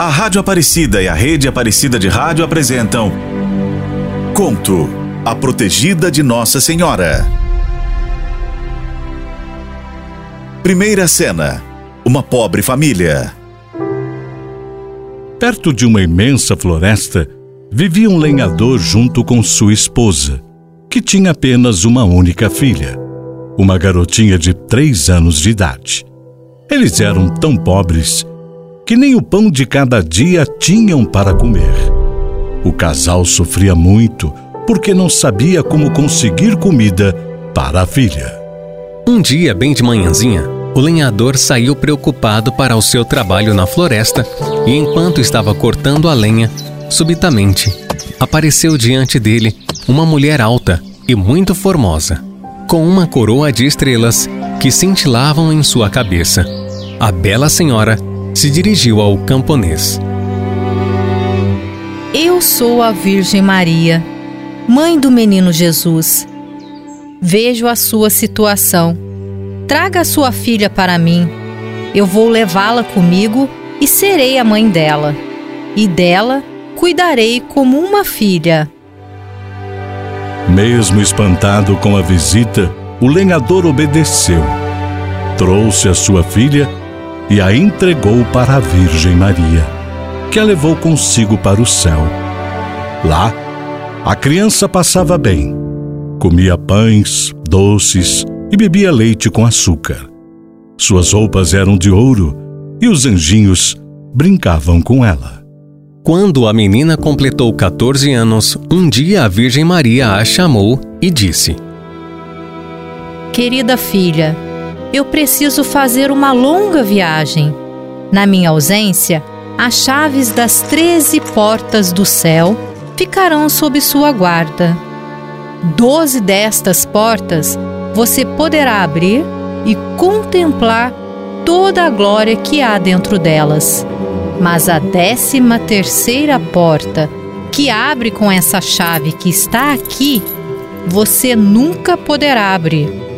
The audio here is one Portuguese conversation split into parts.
A Rádio Aparecida e a Rede Aparecida de Rádio apresentam Conto A Protegida de Nossa Senhora. Primeira cena: Uma pobre família. Perto de uma imensa floresta, vivia um lenhador junto com sua esposa, que tinha apenas uma única filha, uma garotinha de três anos de idade. Eles eram tão pobres que nem o pão de cada dia tinham para comer. O casal sofria muito porque não sabia como conseguir comida para a filha. Um dia, bem de manhãzinha, o lenhador saiu preocupado para o seu trabalho na floresta e, enquanto estava cortando a lenha, subitamente apareceu diante dele uma mulher alta e muito formosa, com uma coroa de estrelas que cintilavam em sua cabeça. A bela senhora se dirigiu ao camponês. Eu sou a Virgem Maria, mãe do menino Jesus. Vejo a sua situação. Traga a sua filha para mim. Eu vou levá-la comigo e serei a mãe dela. E dela cuidarei como uma filha. Mesmo espantado com a visita, o lenhador obedeceu. Trouxe a sua filha e a entregou para a Virgem Maria, que a levou consigo para o céu. Lá, a criança passava bem, comia pães, doces e bebia leite com açúcar. Suas roupas eram de ouro e os anjinhos brincavam com ela. Quando a menina completou 14 anos, um dia a Virgem Maria a chamou e disse: Querida filha, eu preciso fazer uma longa viagem. Na minha ausência, as chaves das treze portas do céu ficarão sob sua guarda. Doze destas portas você poderá abrir e contemplar toda a glória que há dentro delas. Mas a décima terceira porta, que abre com essa chave que está aqui, você nunca poderá abrir.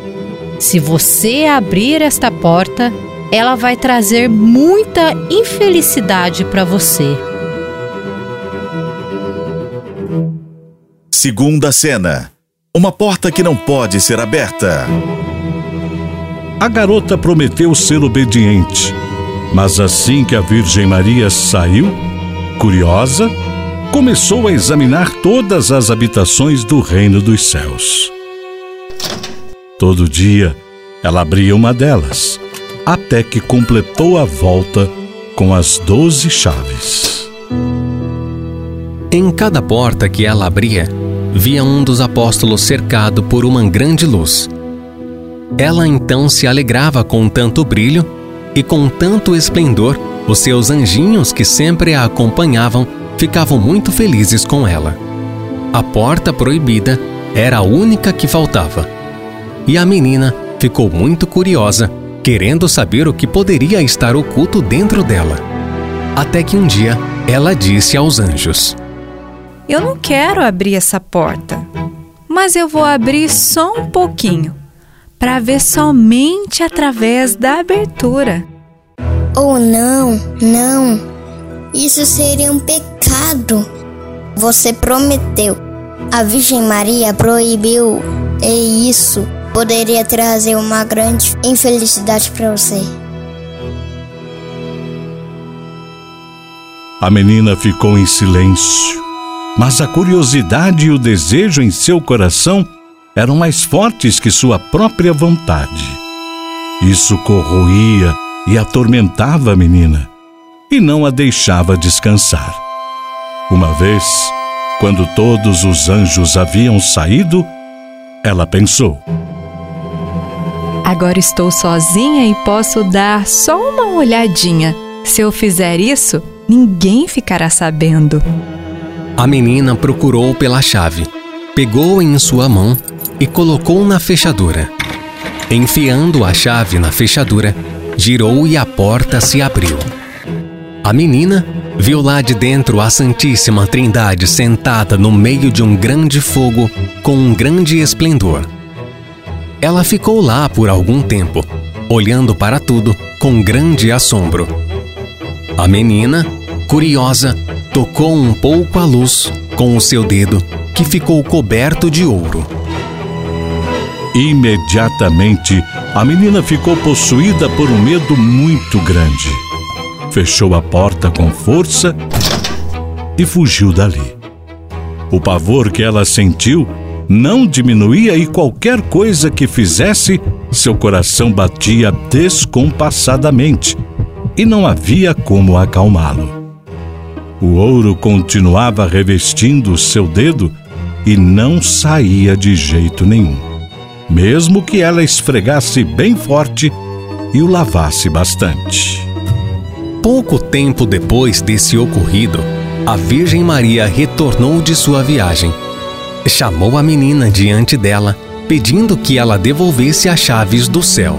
Se você abrir esta porta, ela vai trazer muita infelicidade para você. Segunda cena: Uma porta que não pode ser aberta. A garota prometeu ser obediente mas assim que a Virgem Maria saiu, curiosa, começou a examinar todas as habitações do reino dos céus. Todo dia ela abria uma delas, até que completou a volta com as doze chaves. Em cada porta que ela abria, via um dos apóstolos cercado por uma grande luz. Ela então se alegrava com tanto brilho e com tanto esplendor, os seus anjinhos que sempre a acompanhavam ficavam muito felizes com ela. A porta proibida era a única que faltava. E a menina ficou muito curiosa, querendo saber o que poderia estar oculto dentro dela. Até que um dia ela disse aos anjos: Eu não quero abrir essa porta, mas eu vou abrir só um pouquinho para ver somente através da abertura. Oh, não, não. Isso seria um pecado. Você prometeu. A Virgem Maria proibiu e isso poderia trazer uma grande infelicidade para você. A menina ficou em silêncio, mas a curiosidade e o desejo em seu coração eram mais fortes que sua própria vontade. Isso corroía e atormentava a menina e não a deixava descansar. Uma vez, quando todos os anjos haviam saído, ela pensou: Agora estou sozinha e posso dar só uma olhadinha. Se eu fizer isso, ninguém ficará sabendo. A menina procurou pela chave, pegou em sua mão e colocou na fechadura. Enfiando a chave na fechadura, girou e a porta se abriu. A menina viu lá de dentro a Santíssima Trindade sentada no meio de um grande fogo com um grande esplendor. Ela ficou lá por algum tempo, olhando para tudo com grande assombro. A menina curiosa, tocou um pouco a luz com o seu dedo, que ficou coberto de ouro. Imediatamente, a menina ficou possuída por um medo muito grande. Fechou a porta com força e fugiu dali. O pavor que ela sentiu não diminuía e qualquer coisa que fizesse, seu coração batia descompassadamente e não havia como acalmá-lo. O ouro continuava revestindo seu dedo e não saía de jeito nenhum, mesmo que ela esfregasse bem forte e o lavasse bastante. Pouco tempo depois desse ocorrido, a Virgem Maria retornou de sua viagem. Chamou a menina diante dela, pedindo que ela devolvesse as chaves do céu.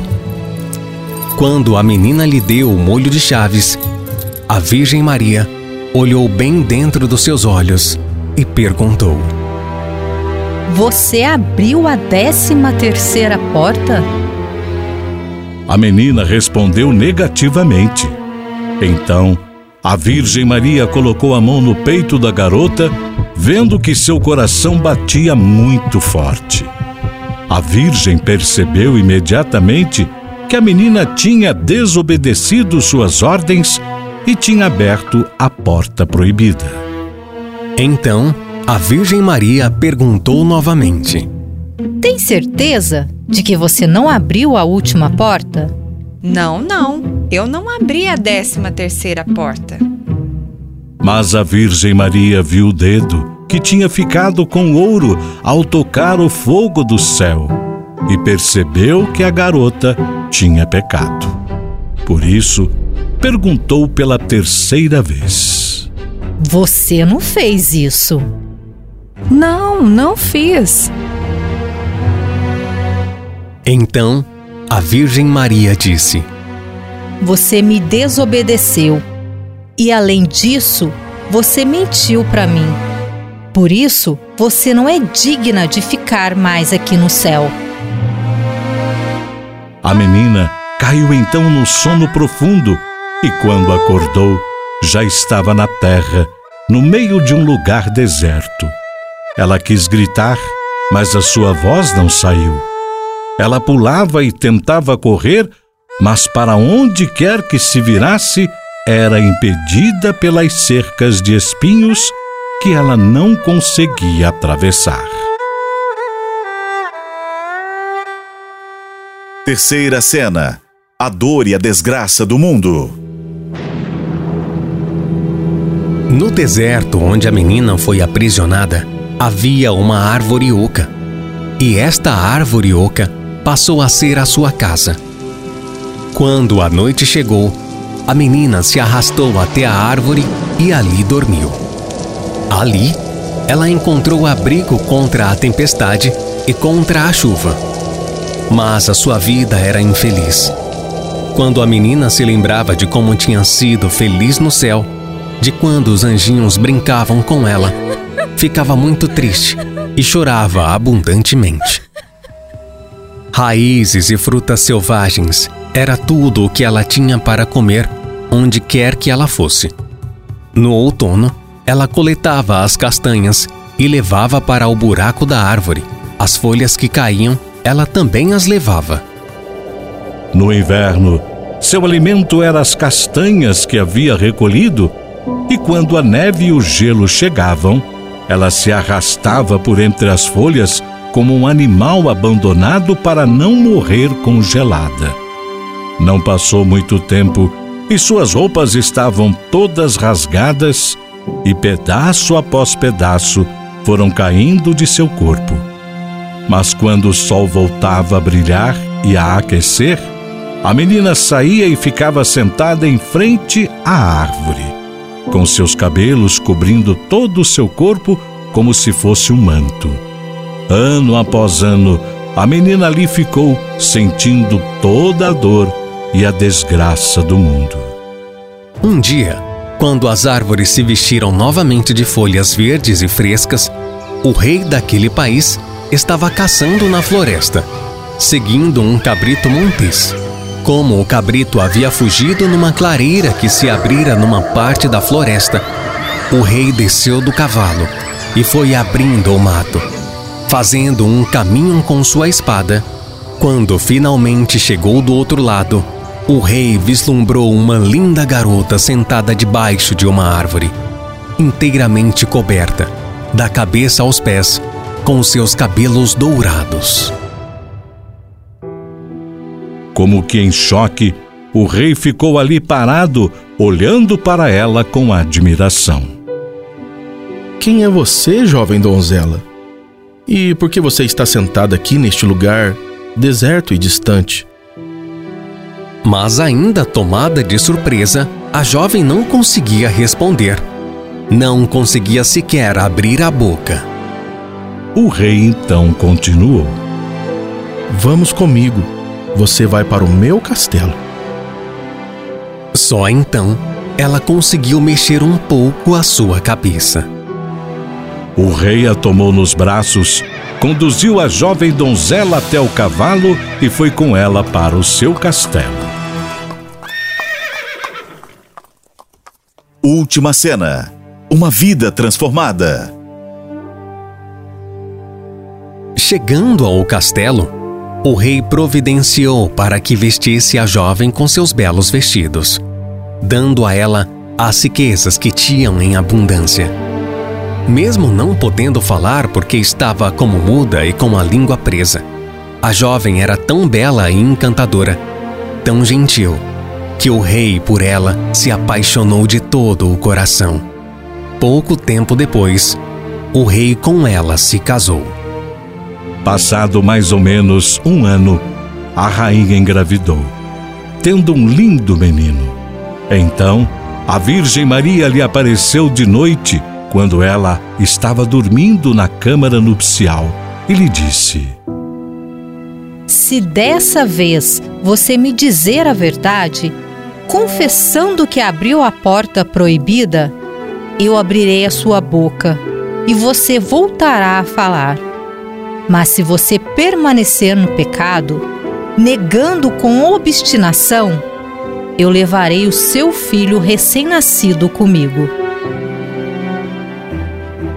Quando a menina lhe deu o molho de chaves, a Virgem Maria olhou bem dentro dos seus olhos e perguntou: Você abriu a décima terceira porta? A menina respondeu negativamente. Então, a Virgem Maria colocou a mão no peito da garota, vendo que seu coração batia muito forte. A Virgem percebeu imediatamente que a menina tinha desobedecido suas ordens e tinha aberto a porta proibida. Então, a Virgem Maria perguntou novamente: Tem certeza de que você não abriu a última porta? Não, não. Eu não abri a décima terceira porta. Mas a Virgem Maria viu o dedo que tinha ficado com ouro ao tocar o fogo do céu e percebeu que a garota tinha pecado. Por isso, perguntou pela terceira vez: Você não fez isso? Não, não fiz. Então, a Virgem Maria disse: Você me desobedeceu e, além disso, você mentiu para mim. Por isso, você não é digna de ficar mais aqui no céu. A menina caiu então no sono profundo e, quando acordou, já estava na terra, no meio de um lugar deserto. Ela quis gritar, mas a sua voz não saiu. Ela pulava e tentava correr, mas para onde quer que se virasse, era impedida pelas cercas de espinhos que ela não conseguia atravessar. Terceira cena: a dor e a desgraça do mundo. No deserto onde a menina foi aprisionada, havia uma árvore oca. E esta árvore oca passou a ser a sua casa. Quando a noite chegou, a menina se arrastou até a árvore e ali dormiu. Ali, ela encontrou abrigo contra a tempestade e contra a chuva. Mas a sua vida era infeliz. Quando a menina se lembrava de como tinha sido feliz no céu, de quando os anjinhos brincavam com ela, ficava muito triste e chorava abundantemente. Raízes e frutas selvagens era tudo o que ela tinha para comer onde quer que ela fosse. No outono, ela coletava as castanhas e levava para o buraco da árvore. As folhas que caíam, ela também as levava. No inverno, seu alimento era as castanhas que havia recolhido, e quando a neve e o gelo chegavam, ela se arrastava por entre as folhas como um animal abandonado para não morrer congelada. Não passou muito tempo e suas roupas estavam todas rasgadas e pedaço após pedaço foram caindo de seu corpo. Mas quando o sol voltava a brilhar e a aquecer, a menina saía e ficava sentada em frente à árvore, com seus cabelos cobrindo todo o seu corpo como se fosse um manto. Ano após ano, a menina ali ficou sentindo toda a dor e a desgraça do mundo. Um dia, quando as árvores se vestiram novamente de folhas verdes e frescas, o rei daquele país estava caçando na floresta, seguindo um cabrito montes. Como o cabrito havia fugido numa clareira que se abrira numa parte da floresta, o rei desceu do cavalo e foi abrindo o mato, fazendo um caminho com sua espada. Quando finalmente chegou do outro lado, o rei vislumbrou uma linda garota sentada debaixo de uma árvore, inteiramente coberta, da cabeça aos pés, com seus cabelos dourados. Como que em choque, o rei ficou ali parado, olhando para ela com admiração. Quem é você, jovem donzela? E por que você está sentada aqui neste lugar deserto e distante? Mas ainda tomada de surpresa, a jovem não conseguia responder. Não conseguia sequer abrir a boca. O rei então continuou: Vamos comigo você vai para o meu castelo. Só então ela conseguiu mexer um pouco a sua cabeça. O rei a tomou nos braços, conduziu a jovem donzela até o cavalo e foi com ela para o seu castelo. Última cena: Uma vida transformada. Chegando ao castelo, o rei providenciou para que vestisse a jovem com seus belos vestidos, dando a ela as riquezas que tinham em abundância. Mesmo não podendo falar porque estava como muda e com a língua presa, a jovem era tão bela e encantadora, tão gentil, que o rei por ela se apaixonou de todo o coração. Pouco tempo depois, o rei com ela se casou. Passado mais ou menos um ano, a rainha engravidou, tendo um lindo menino. Então, a Virgem Maria lhe apareceu de noite, quando ela estava dormindo na câmara nupcial, e lhe disse: Se dessa vez você me dizer a verdade, confessando que abriu a porta proibida, eu abrirei a sua boca e você voltará a falar. Mas se você permanecer no pecado, negando com obstinação, eu levarei o seu filho recém-nascido comigo.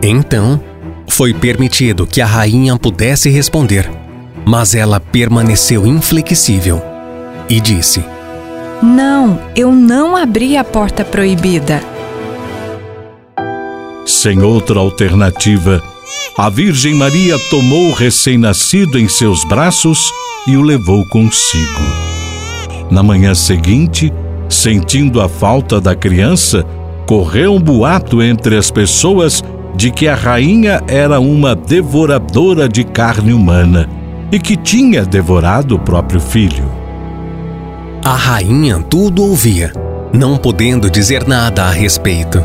Então, foi permitido que a rainha pudesse responder, mas ela permaneceu inflexível e disse: Não, eu não abri a porta proibida. Sem outra alternativa, a Virgem Maria tomou o recém-nascido em seus braços e o levou consigo. Na manhã seguinte, sentindo a falta da criança, correu um boato entre as pessoas de que a rainha era uma devoradora de carne humana e que tinha devorado o próprio filho. A rainha tudo ouvia, não podendo dizer nada a respeito.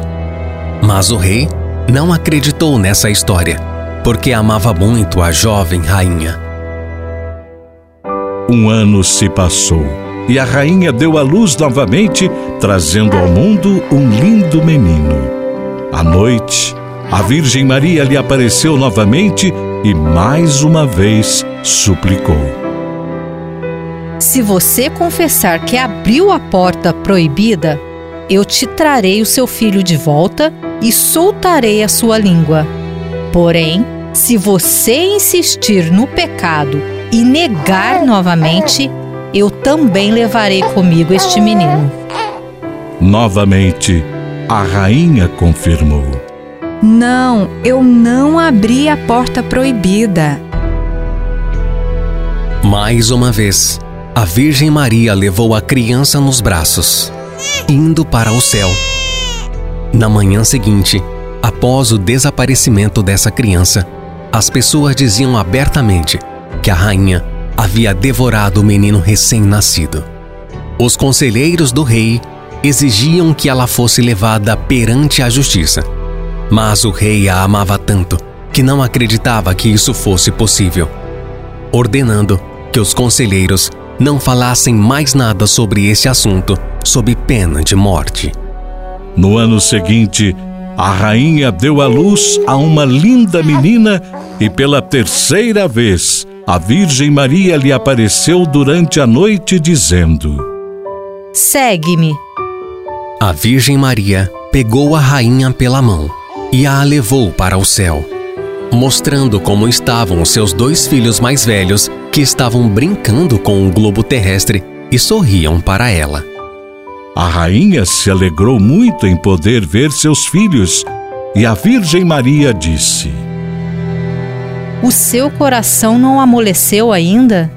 Mas o rei não acreditou nessa história porque amava muito a jovem rainha. Um ano se passou e a rainha deu à luz novamente, trazendo ao mundo um lindo menino. À noite, a Virgem Maria lhe apareceu novamente e mais uma vez suplicou. Se você confessar que abriu a porta proibida, eu te trarei o seu filho de volta e soltarei a sua língua. Porém, se você insistir no pecado e negar novamente, eu também levarei comigo este menino. Novamente, a rainha confirmou: Não, eu não abri a porta proibida. Mais uma vez, a Virgem Maria levou a criança nos braços, indo para o céu. Na manhã seguinte, Após o desaparecimento dessa criança, as pessoas diziam abertamente que a rainha havia devorado o menino recém-nascido. Os conselheiros do rei exigiam que ela fosse levada perante a justiça. Mas o rei a amava tanto que não acreditava que isso fosse possível, ordenando que os conselheiros não falassem mais nada sobre esse assunto sob pena de morte. No ano seguinte, a rainha deu à luz a uma linda menina e pela terceira vez a Virgem Maria lhe apareceu durante a noite, dizendo: Segue-me. A Virgem Maria pegou a rainha pela mão e a levou para o céu, mostrando como estavam os seus dois filhos mais velhos que estavam brincando com o globo terrestre e sorriam para ela. A rainha se alegrou muito em poder ver seus filhos e a Virgem Maria disse: O seu coração não amoleceu ainda?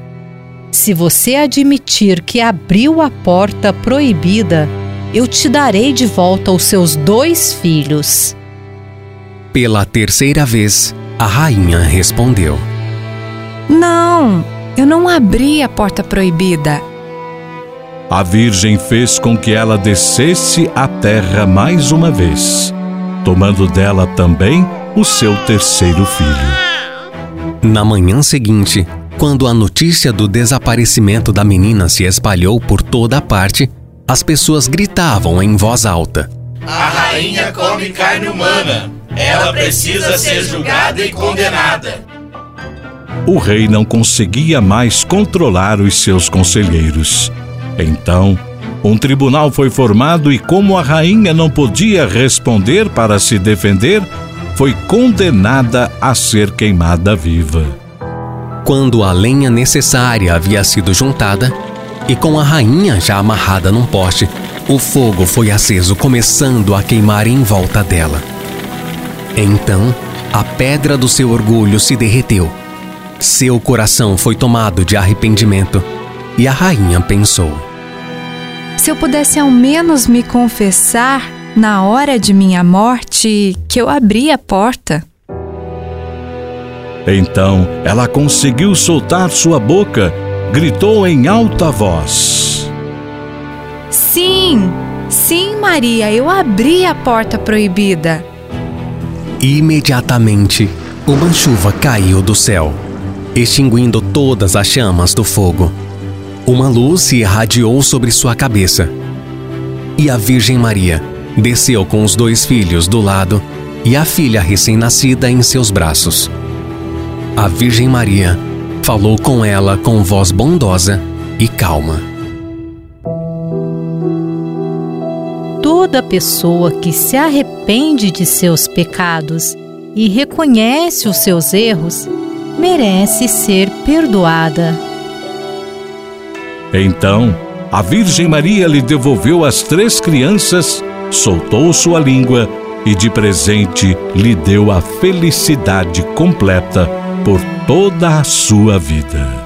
Se você admitir que abriu a porta proibida, eu te darei de volta os seus dois filhos. Pela terceira vez, a rainha respondeu: Não, eu não abri a porta proibida. A Virgem fez com que ela descesse à terra mais uma vez, tomando dela também o seu terceiro filho. Na manhã seguinte, quando a notícia do desaparecimento da menina se espalhou por toda a parte, as pessoas gritavam em voz alta: A rainha come carne humana. Ela precisa ser julgada e condenada. O rei não conseguia mais controlar os seus conselheiros. Então, um tribunal foi formado e, como a rainha não podia responder para se defender, foi condenada a ser queimada viva. Quando a lenha necessária havia sido juntada, e com a rainha já amarrada num poste, o fogo foi aceso, começando a queimar em volta dela. Então, a pedra do seu orgulho se derreteu. Seu coração foi tomado de arrependimento e a rainha pensou: Se eu pudesse ao menos me confessar na hora de minha morte que eu abri a porta. Então ela conseguiu soltar sua boca, gritou em alta voz: Sim, sim, Maria, eu abri a porta proibida. Imediatamente, uma chuva caiu do céu, extinguindo todas as chamas do fogo. Uma luz se irradiou sobre sua cabeça. E a Virgem Maria desceu com os dois filhos do lado e a filha recém-nascida em seus braços. A Virgem Maria falou com ela com voz bondosa e calma. Toda pessoa que se arrepende de seus pecados e reconhece os seus erros merece ser perdoada. Então, a Virgem Maria lhe devolveu as três crianças, soltou sua língua e de presente lhe deu a felicidade completa por toda a sua vida.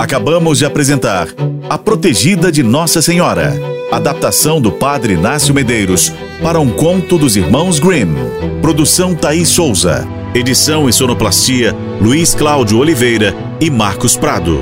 Acabamos de apresentar A Protegida de Nossa Senhora, adaptação do Padre Inácio Medeiros para um conto dos irmãos Grimm. Produção Thaís Souza. Edição e sonoplastia Luiz Cláudio Oliveira e Marcos Prado.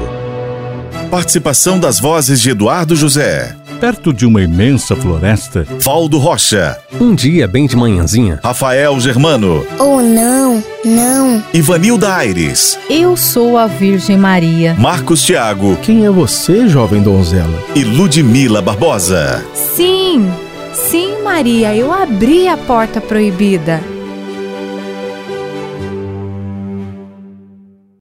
Participação das vozes de Eduardo José, Perto de uma imensa floresta, Valdo Rocha, Um dia, bem de manhãzinha, Rafael Germano, Oh, não, não. Ivanilda Aires, Eu sou a Virgem Maria. Marcos Tiago Quem é você, jovem donzela? e Ludmila Barbosa. Sim, sim, Maria, eu abri a porta proibida.